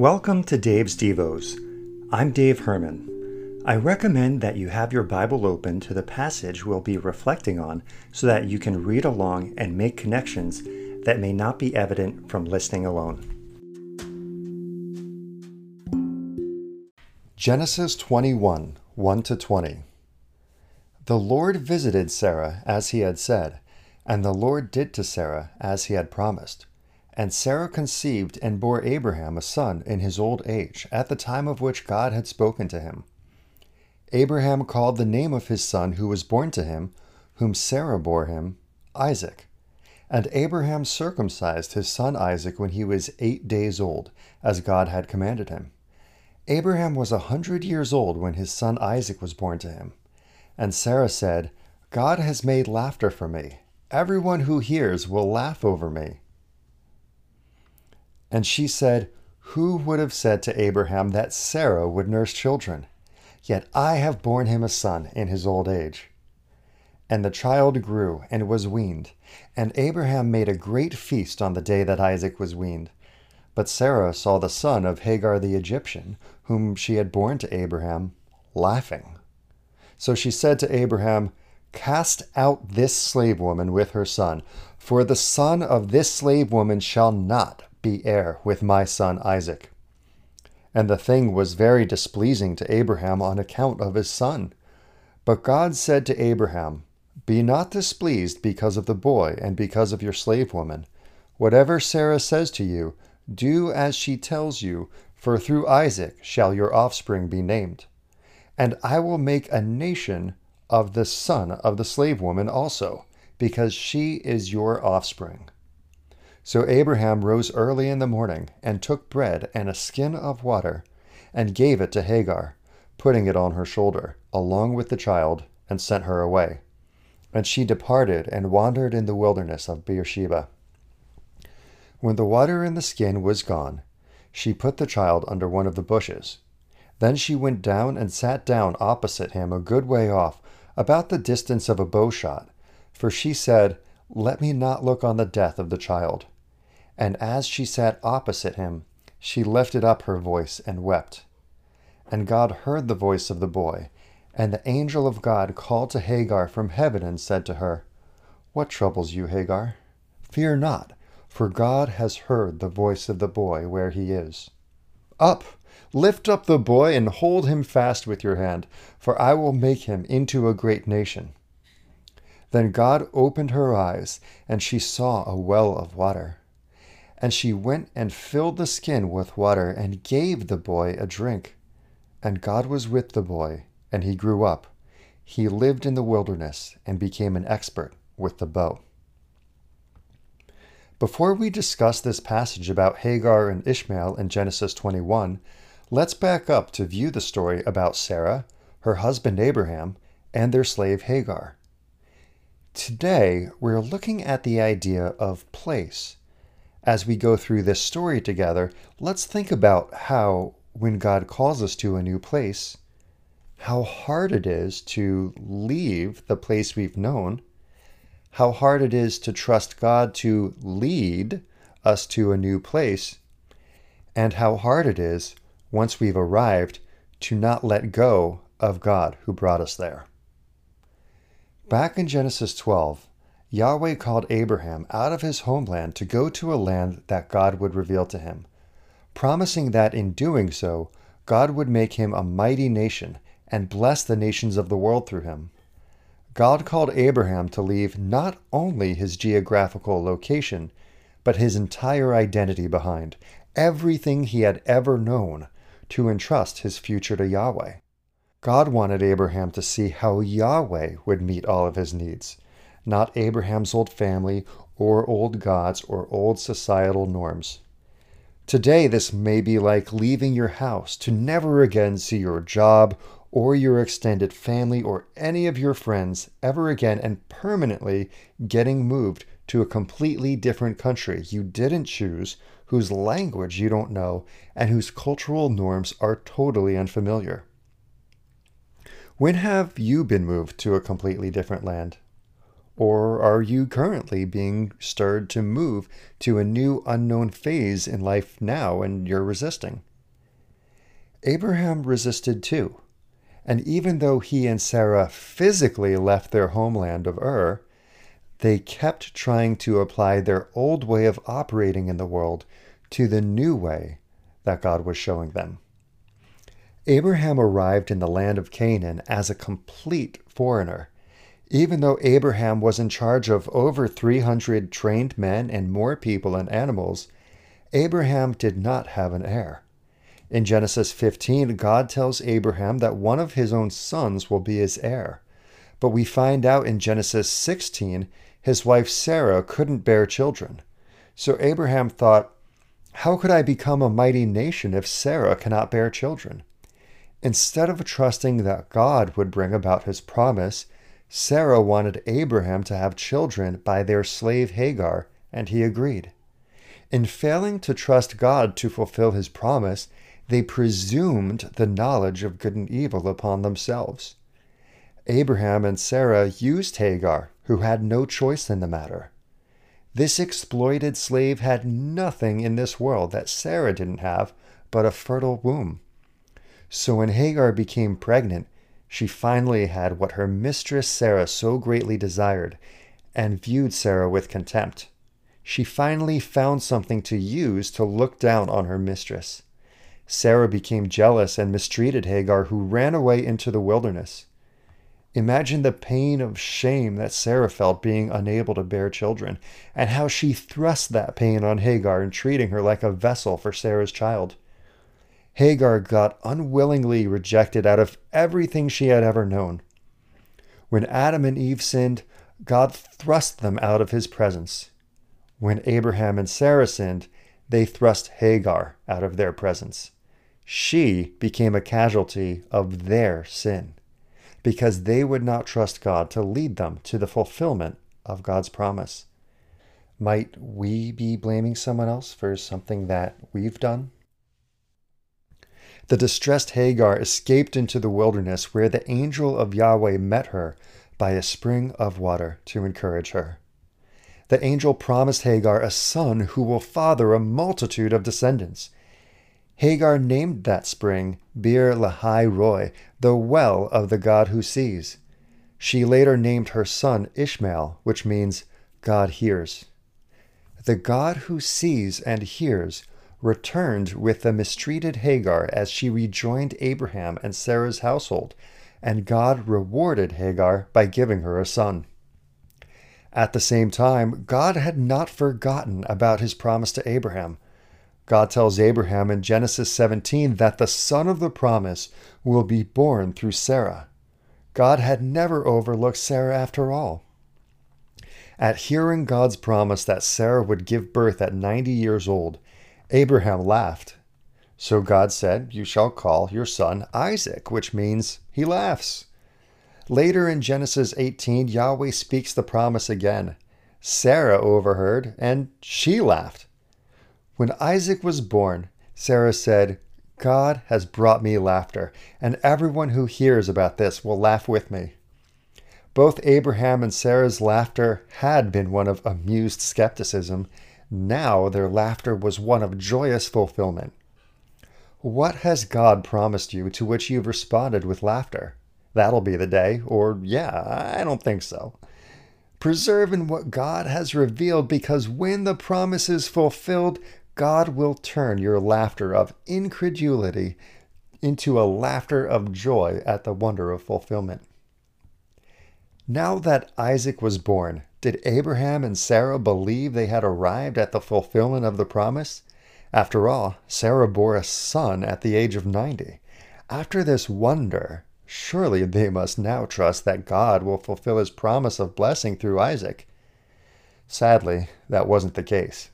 Welcome to Dave's Devos. I'm Dave Herman. I recommend that you have your Bible open to the passage we'll be reflecting on so that you can read along and make connections that may not be evident from listening alone. Genesis 21 1 to 20. The Lord visited Sarah as he had said, and the Lord did to Sarah as he had promised. And Sarah conceived and bore Abraham a son in his old age, at the time of which God had spoken to him. Abraham called the name of his son who was born to him, whom Sarah bore him, Isaac. And Abraham circumcised his son Isaac when he was eight days old, as God had commanded him. Abraham was a hundred years old when his son Isaac was born to him. And Sarah said, God has made laughter for me. Everyone who hears will laugh over me. And she said, Who would have said to Abraham that Sarah would nurse children? Yet I have borne him a son in his old age. And the child grew and was weaned, and Abraham made a great feast on the day that Isaac was weaned. But Sarah saw the son of Hagar the Egyptian, whom she had borne to Abraham, laughing. So she said to Abraham, Cast out this slave woman with her son, for the son of this slave woman shall not be heir with my son Isaac. And the thing was very displeasing to Abraham on account of his son. But God said to Abraham, Be not displeased because of the boy and because of your slave woman. Whatever Sarah says to you, do as she tells you, for through Isaac shall your offspring be named. And I will make a nation of the son of the slave woman also, because she is your offspring. So Abraham rose early in the morning, and took bread and a skin of water, and gave it to Hagar, putting it on her shoulder, along with the child, and sent her away. And she departed and wandered in the wilderness of Beersheba. When the water in the skin was gone, she put the child under one of the bushes. Then she went down and sat down opposite him a good way off, about the distance of a bowshot, for she said, Let me not look on the death of the child. And as she sat opposite him, she lifted up her voice and wept. And God heard the voice of the boy, and the angel of God called to Hagar from heaven and said to her, What troubles you, Hagar? Fear not, for God has heard the voice of the boy where he is. Up, lift up the boy, and hold him fast with your hand, for I will make him into a great nation. Then God opened her eyes, and she saw a well of water. And she went and filled the skin with water and gave the boy a drink. And God was with the boy, and he grew up. He lived in the wilderness and became an expert with the bow. Before we discuss this passage about Hagar and Ishmael in Genesis 21, let's back up to view the story about Sarah, her husband Abraham, and their slave Hagar. Today, we're looking at the idea of place as we go through this story together, let's think about how, when God calls us to a new place, how hard it is to leave the place we've known, how hard it is to trust God to lead us to a new place, and how hard it is, once we've arrived, to not let go of God who brought us there. Back in Genesis 12, Yahweh called Abraham out of his homeland to go to a land that God would reveal to him, promising that in doing so, God would make him a mighty nation and bless the nations of the world through him. God called Abraham to leave not only his geographical location, but his entire identity behind, everything he had ever known, to entrust his future to Yahweh. God wanted Abraham to see how Yahweh would meet all of his needs not Abraham's old family or old gods or old societal norms. Today, this may be like leaving your house to never again see your job or your extended family or any of your friends ever again and permanently getting moved to a completely different country you didn't choose, whose language you don't know, and whose cultural norms are totally unfamiliar. When have you been moved to a completely different land? Or are you currently being stirred to move to a new unknown phase in life now and you're resisting? Abraham resisted too. And even though he and Sarah physically left their homeland of Ur, they kept trying to apply their old way of operating in the world to the new way that God was showing them. Abraham arrived in the land of Canaan as a complete foreigner. Even though Abraham was in charge of over 300 trained men and more people and animals, Abraham did not have an heir. In Genesis 15, God tells Abraham that one of his own sons will be his heir. But we find out in Genesis 16, his wife Sarah couldn't bear children. So Abraham thought, How could I become a mighty nation if Sarah cannot bear children? Instead of trusting that God would bring about his promise, Sarah wanted Abraham to have children by their slave Hagar, and he agreed. In failing to trust God to fulfill his promise, they presumed the knowledge of good and evil upon themselves. Abraham and Sarah used Hagar, who had no choice in the matter. This exploited slave had nothing in this world that Sarah didn't have but a fertile womb. So when Hagar became pregnant, she finally had what her mistress Sarah so greatly desired and viewed Sarah with contempt. She finally found something to use to look down on her mistress. Sarah became jealous and mistreated Hagar, who ran away into the wilderness. Imagine the pain of shame that Sarah felt being unable to bear children, and how she thrust that pain on Hagar in treating her like a vessel for Sarah's child. Hagar got unwillingly rejected out of everything she had ever known. When Adam and Eve sinned, God thrust them out of his presence. When Abraham and Sarah sinned, they thrust Hagar out of their presence she became a casualty of their sin because they would not trust God to lead them to the fulfillment of God's promise. Might we be blaming someone else for something that we've done? The distressed Hagar escaped into the wilderness where the angel of Yahweh met her by a spring of water to encourage her. The angel promised Hagar a son who will father a multitude of descendants Hagar named that spring Beer Lahai Roi, the well of the God who sees. She later named her son Ishmael, which means God hears. The God who sees and hears returned with the mistreated Hagar as she rejoined Abraham and Sarah's household, and God rewarded Hagar by giving her a son. At the same time, God had not forgotten about his promise to Abraham. God tells Abraham in Genesis 17 that the son of the promise will be born through Sarah. God had never overlooked Sarah after all. At hearing God's promise that Sarah would give birth at 90 years old, Abraham laughed. So God said, You shall call your son Isaac, which means he laughs. Later in Genesis 18, Yahweh speaks the promise again. Sarah overheard, and she laughed. When Isaac was born, Sarah said, God has brought me laughter, and everyone who hears about this will laugh with me. Both Abraham and Sarah's laughter had been one of amused skepticism. Now their laughter was one of joyous fulfillment. What has God promised you to which you've responded with laughter? That'll be the day, or yeah, I don't think so. Preserve in what God has revealed because when the promise is fulfilled, God will turn your laughter of incredulity into a laughter of joy at the wonder of fulfillment. Now that Isaac was born, did Abraham and Sarah believe they had arrived at the fulfillment of the promise? After all, Sarah bore a son at the age of 90. After this wonder, surely they must now trust that God will fulfill his promise of blessing through Isaac. Sadly, that wasn't the case.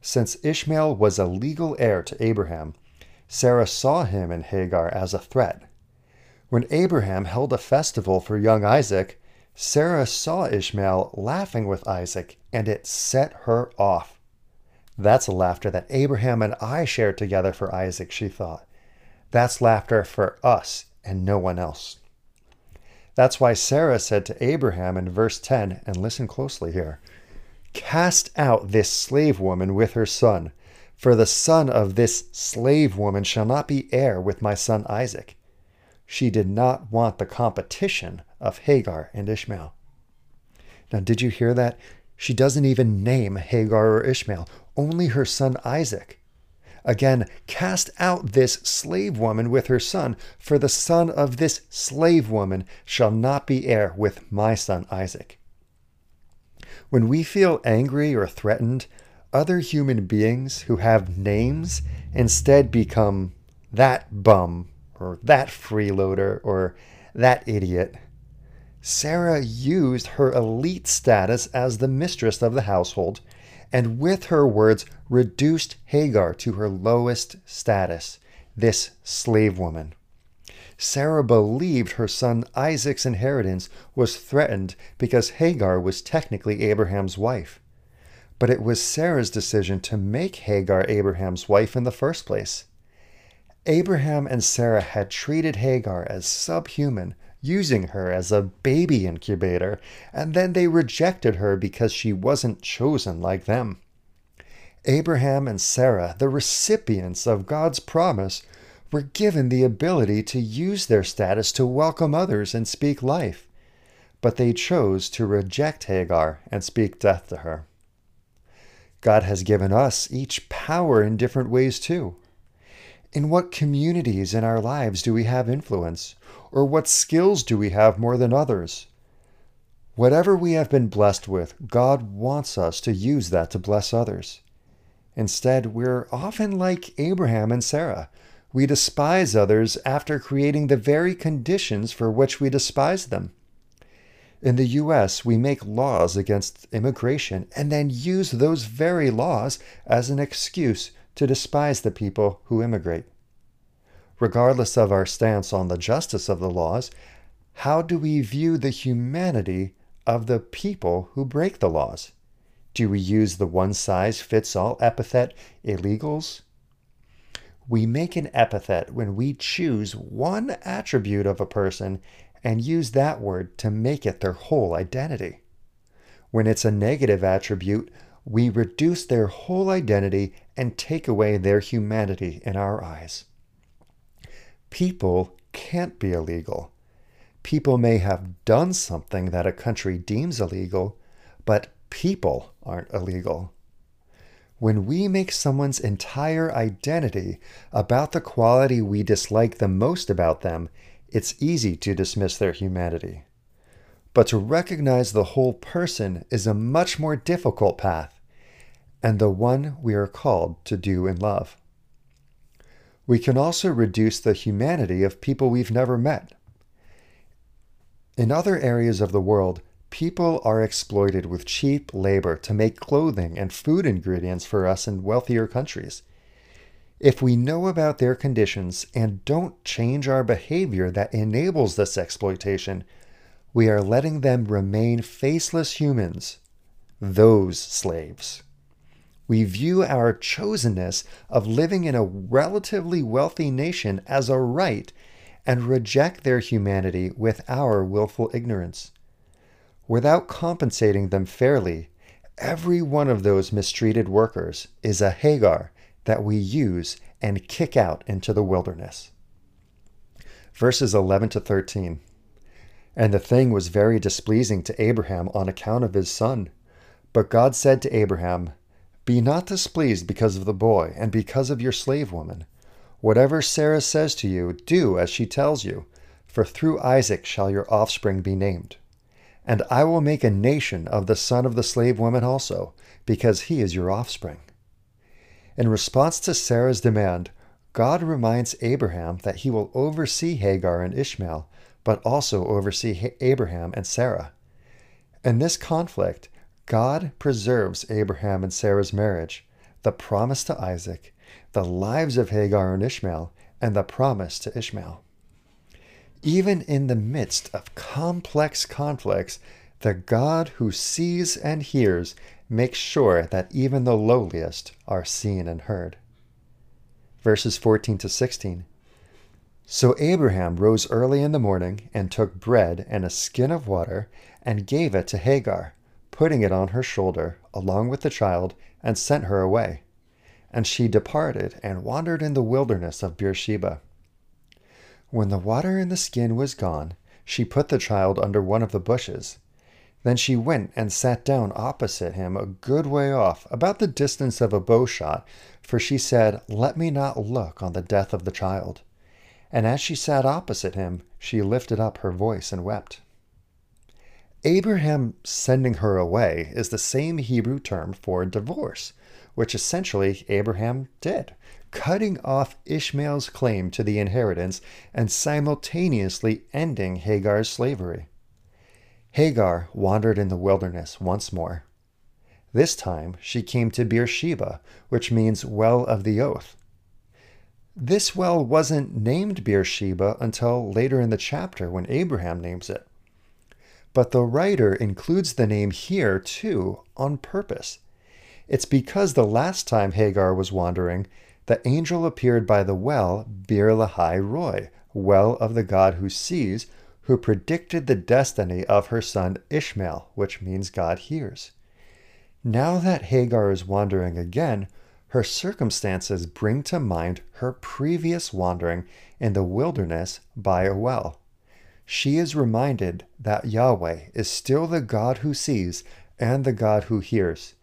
Since Ishmael was a legal heir to Abraham, Sarah saw him and Hagar as a threat. When Abraham held a festival for young Isaac, Sarah saw Ishmael laughing with Isaac, and it set her off. That's a laughter that Abraham and I shared together for Isaac, she thought. That's laughter for us and no one else. That's why Sarah said to Abraham in verse 10, and listen closely here Cast out this slave woman with her son, For the son of this slave woman shall not be heir with my son Isaac. She did not want the competition of Hagar and Ishmael. Now, did you hear that? She doesn't even name Hagar or Ishmael, only her son Isaac. Again, cast out this slave woman with her son, for the son of this slave woman shall not be heir with my son Isaac. When we feel angry or threatened, other human beings who have names instead become that bum or that freeloader or that idiot. Sarah used her elite status as the mistress of the household and with her words reduced Hagar to her lowest status, this slave woman. Sarah believed her son Isaac's inheritance was threatened because Hagar was technically Abraham's wife but it was Sarah's decision to make Hagar Abraham's wife in the first place. Abraham and Sarah had treated Hagar as subhuman, using her as a baby incubator, and then they rejected her because she wasn't chosen like them. Abraham and Sarah, the recipients of God's promise, were given the ability to use their status to welcome others and speak life. But they chose to reject Hagar and speak death to her. God has given us each power in different ways too. In what communities in our lives do we have influence? Or what skills do we have more than others? Whatever we have been blessed with, God wants us to use that to bless others. Instead, we're often like Abraham and Sarah. We despise others after creating the very conditions for which we despise them. In the US, we make laws against immigration and then use those very laws as an excuse to despise the people who immigrate. Regardless of our stance on the justice of the laws, how do we view the humanity of the people who break the laws? Do we use the one size fits all epithet illegals? We make an epithet when we choose one attribute of a person and use that word to make it their whole identity. When it's a negative attribute, we reduce their whole identity and take away their humanity in our eyes. People can't be illegal. People may have done something that a country deems illegal, but people aren't illegal. When we make someone's entire identity about the quality we dislike the most about them, it's easy to dismiss their humanity. But to recognize the whole person is a much more difficult path, and the one we are called to do in love. We can also reduce the humanity of people we've never met. In other areas of the world, people are exploited with cheap labor to make clothing and food ingredients for us in wealthier countries. If we know about their conditions and don't change our behavior that enables this exploitation, we are letting them remain faceless humans, those slaves. We view our chosenness of living in a relatively wealthy nation as a right and reject their humanity with our willful ignorance. Without compensating them fairly, every one of those mistreated workers is a Hagar that we use and kick out into the wilderness. Verses 11 to 13. And the thing was very displeasing to Abraham on account of his son. But God said to Abraham, Be not displeased because of the boy, and because of your slave woman. Whatever Sarah says to you, do as she tells you, for through Isaac shall your offspring be named. And I will make a nation of the son of the slave woman also, because he is your offspring. In response to Sarah's demand, God reminds Abraham that he will oversee Hagar and Ishmael, but also oversee Abraham and Sarah. In this conflict, God preserves Abraham and Sarah's marriage, the promise to Isaac, the lives of Hagar and Ishmael, and the promise to Ishmael. Even in the midst of complex conflicts, the God who sees and hears makes sure that even the lowliest are seen and heard. Verses 14 to 16. So Abraham rose early in the morning and took bread and a skin of water and gave it to Hagar, putting it on her shoulder along with the child, and sent her away. and she departed and wandered in the wilderness of Beersheba. When the water in the skin was gone, she put the child under one of the bushes. Then she went and sat down opposite him a good way off, about the distance of a bow shot, for she said, Let me not look on the death of the child. And as she sat opposite him, she lifted up her voice and wept. Abraham sending her away is the same Hebrew term for divorce, which essentially Abraham did, cutting off Ishmael's claim to the inheritance and simultaneously ending Hagar's slavery. Hagar wandered in the wilderness once more. This time she came to Beersheba, which means well of the oath. This well wasn't named Beersheba until later in the chapter when Abraham names it. But the writer includes the name here too on purpose. It's because the last time Hagar was wandering, the angel appeared by the well Beer Lahai Roi, well of the God who sees, who predicted the destiny of her son Ishmael, which means God hears. Now that Hagar is wandering again, her circumstances bring to mind her previous wandering in the wilderness by a well. She is reminded that Yahweh is still the God who sees and the God who hears.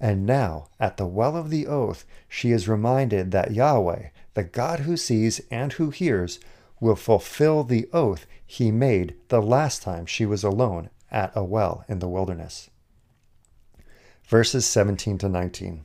And now, at the well of the oath, she is reminded that Yahweh, the God who sees and who hears, will fulfill the oath he made the last time she was alone at a well in the wilderness. Verses 17 to 19.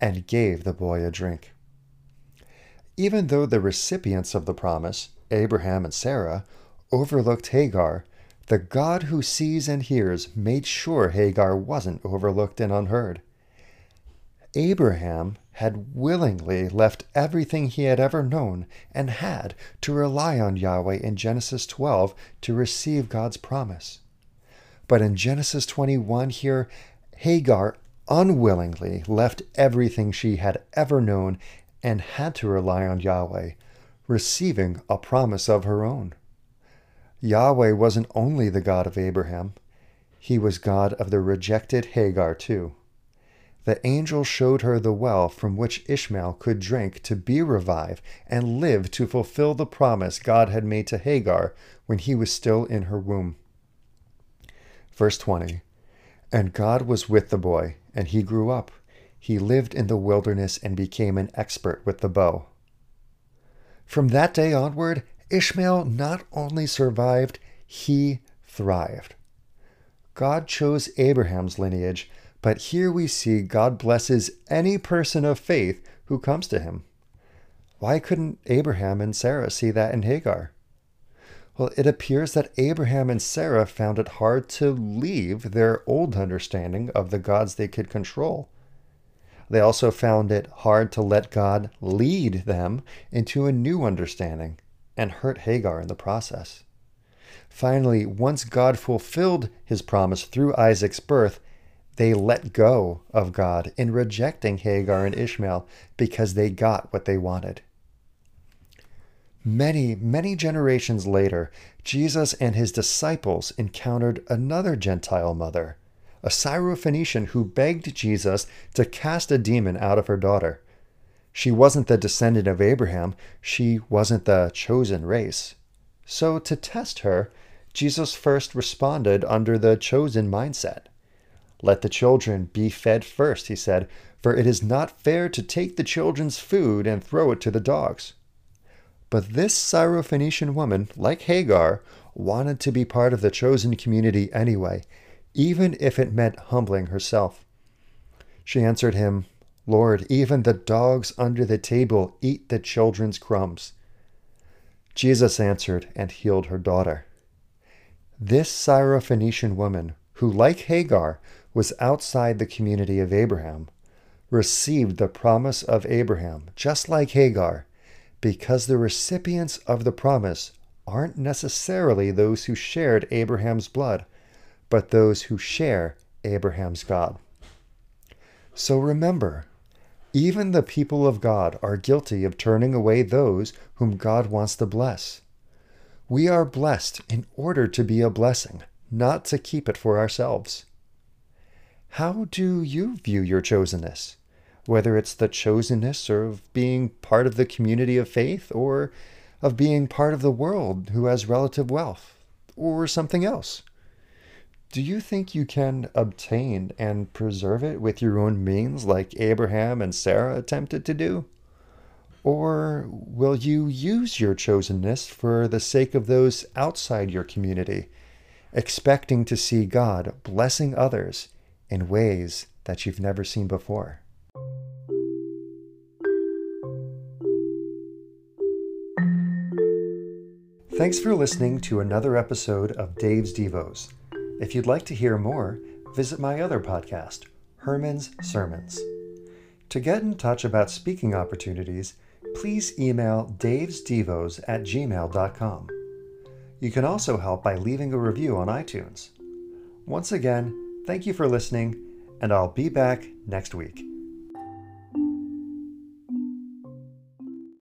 and gave the boy a drink. Even though the recipients of the promise, Abraham and Sarah, overlooked Hagar, the God who sees and hears made sure Hagar wasn't overlooked and unheard. Abraham had willingly left everything he had ever known and had to rely on Yahweh in Genesis 12 to receive God's promise. But in Genesis 21 here, Hagar unwillingly left everything she had ever known and had to rely on Yahweh, receiving a promise of her own. Yahweh wasn't only the God of Abraham, he was God of the rejected Hagar too the angel showed her the well from which Ishmael could drink to be revived and live to fulfill the promise God had made to Hagar when he was still in her womb. Verse 20 And God was with the boy, and he grew up. He lived in the wilderness and became an expert with the bow. From that day onward, Ishmael not only survived, he thrived. God chose Abraham's lineage but here we see God blesses any person of faith who comes to him. Why couldn't Abraham and Sarah see that in Hagar? Well, it appears that Abraham and Sarah found it hard to leave their old understanding of the gods they could control. They also found it hard to let God lead them into a new understanding and hurt Hagar in the process. Finally, once God fulfilled his promise through Isaac's birth, they let go of God in rejecting Hagar and Ishmael because they got what they wanted. Many, many generations later, Jesus and his disciples encountered another Gentile mother, a Syrophoenician who begged Jesus to cast a demon out of her daughter. She wasn't the descendant of Abraham, she wasn't the chosen race. So, to test her, Jesus first responded under the chosen mindset. Let the children be fed first, he said, for it is not fair to take the children's food and throw it to the dogs. But this Syrophoenician woman, like Hagar, wanted to be part of the chosen community anyway, even if it meant humbling herself. She answered him, Lord, even the dogs under the table eat the children's crumbs. Jesus answered and healed her daughter. This Syrophoenician woman, who, like Hagar, was outside the community of Abraham, received the promise of Abraham, just like Hagar, because the recipients of the promise aren't necessarily those who shared Abraham's blood, but those who share Abraham's God. So remember, even the people of God are guilty of turning away those whom God wants to bless. We are blessed in order to be a blessing, not to keep it for ourselves. How do you view your chosenness? Whether it's the chosenness of being part of the community of faith or of being part of the world who has relative wealth or something else. Do you think you can obtain and preserve it with your own means like Abraham and Sarah attempted to do? Or will you use your chosenness for the sake of those outside your community, expecting to see God blessing others in ways that you've never seen before? Thanks for listening to another episode of Dave's Devos. If you'd like to hear more, visit my other podcast, Herman's Sermons. To get in touch about speaking opportunities, please email davesdevos at gmail.com. You can also help by leaving a review on iTunes. Once again, thank you for listening, and I'll be back next week.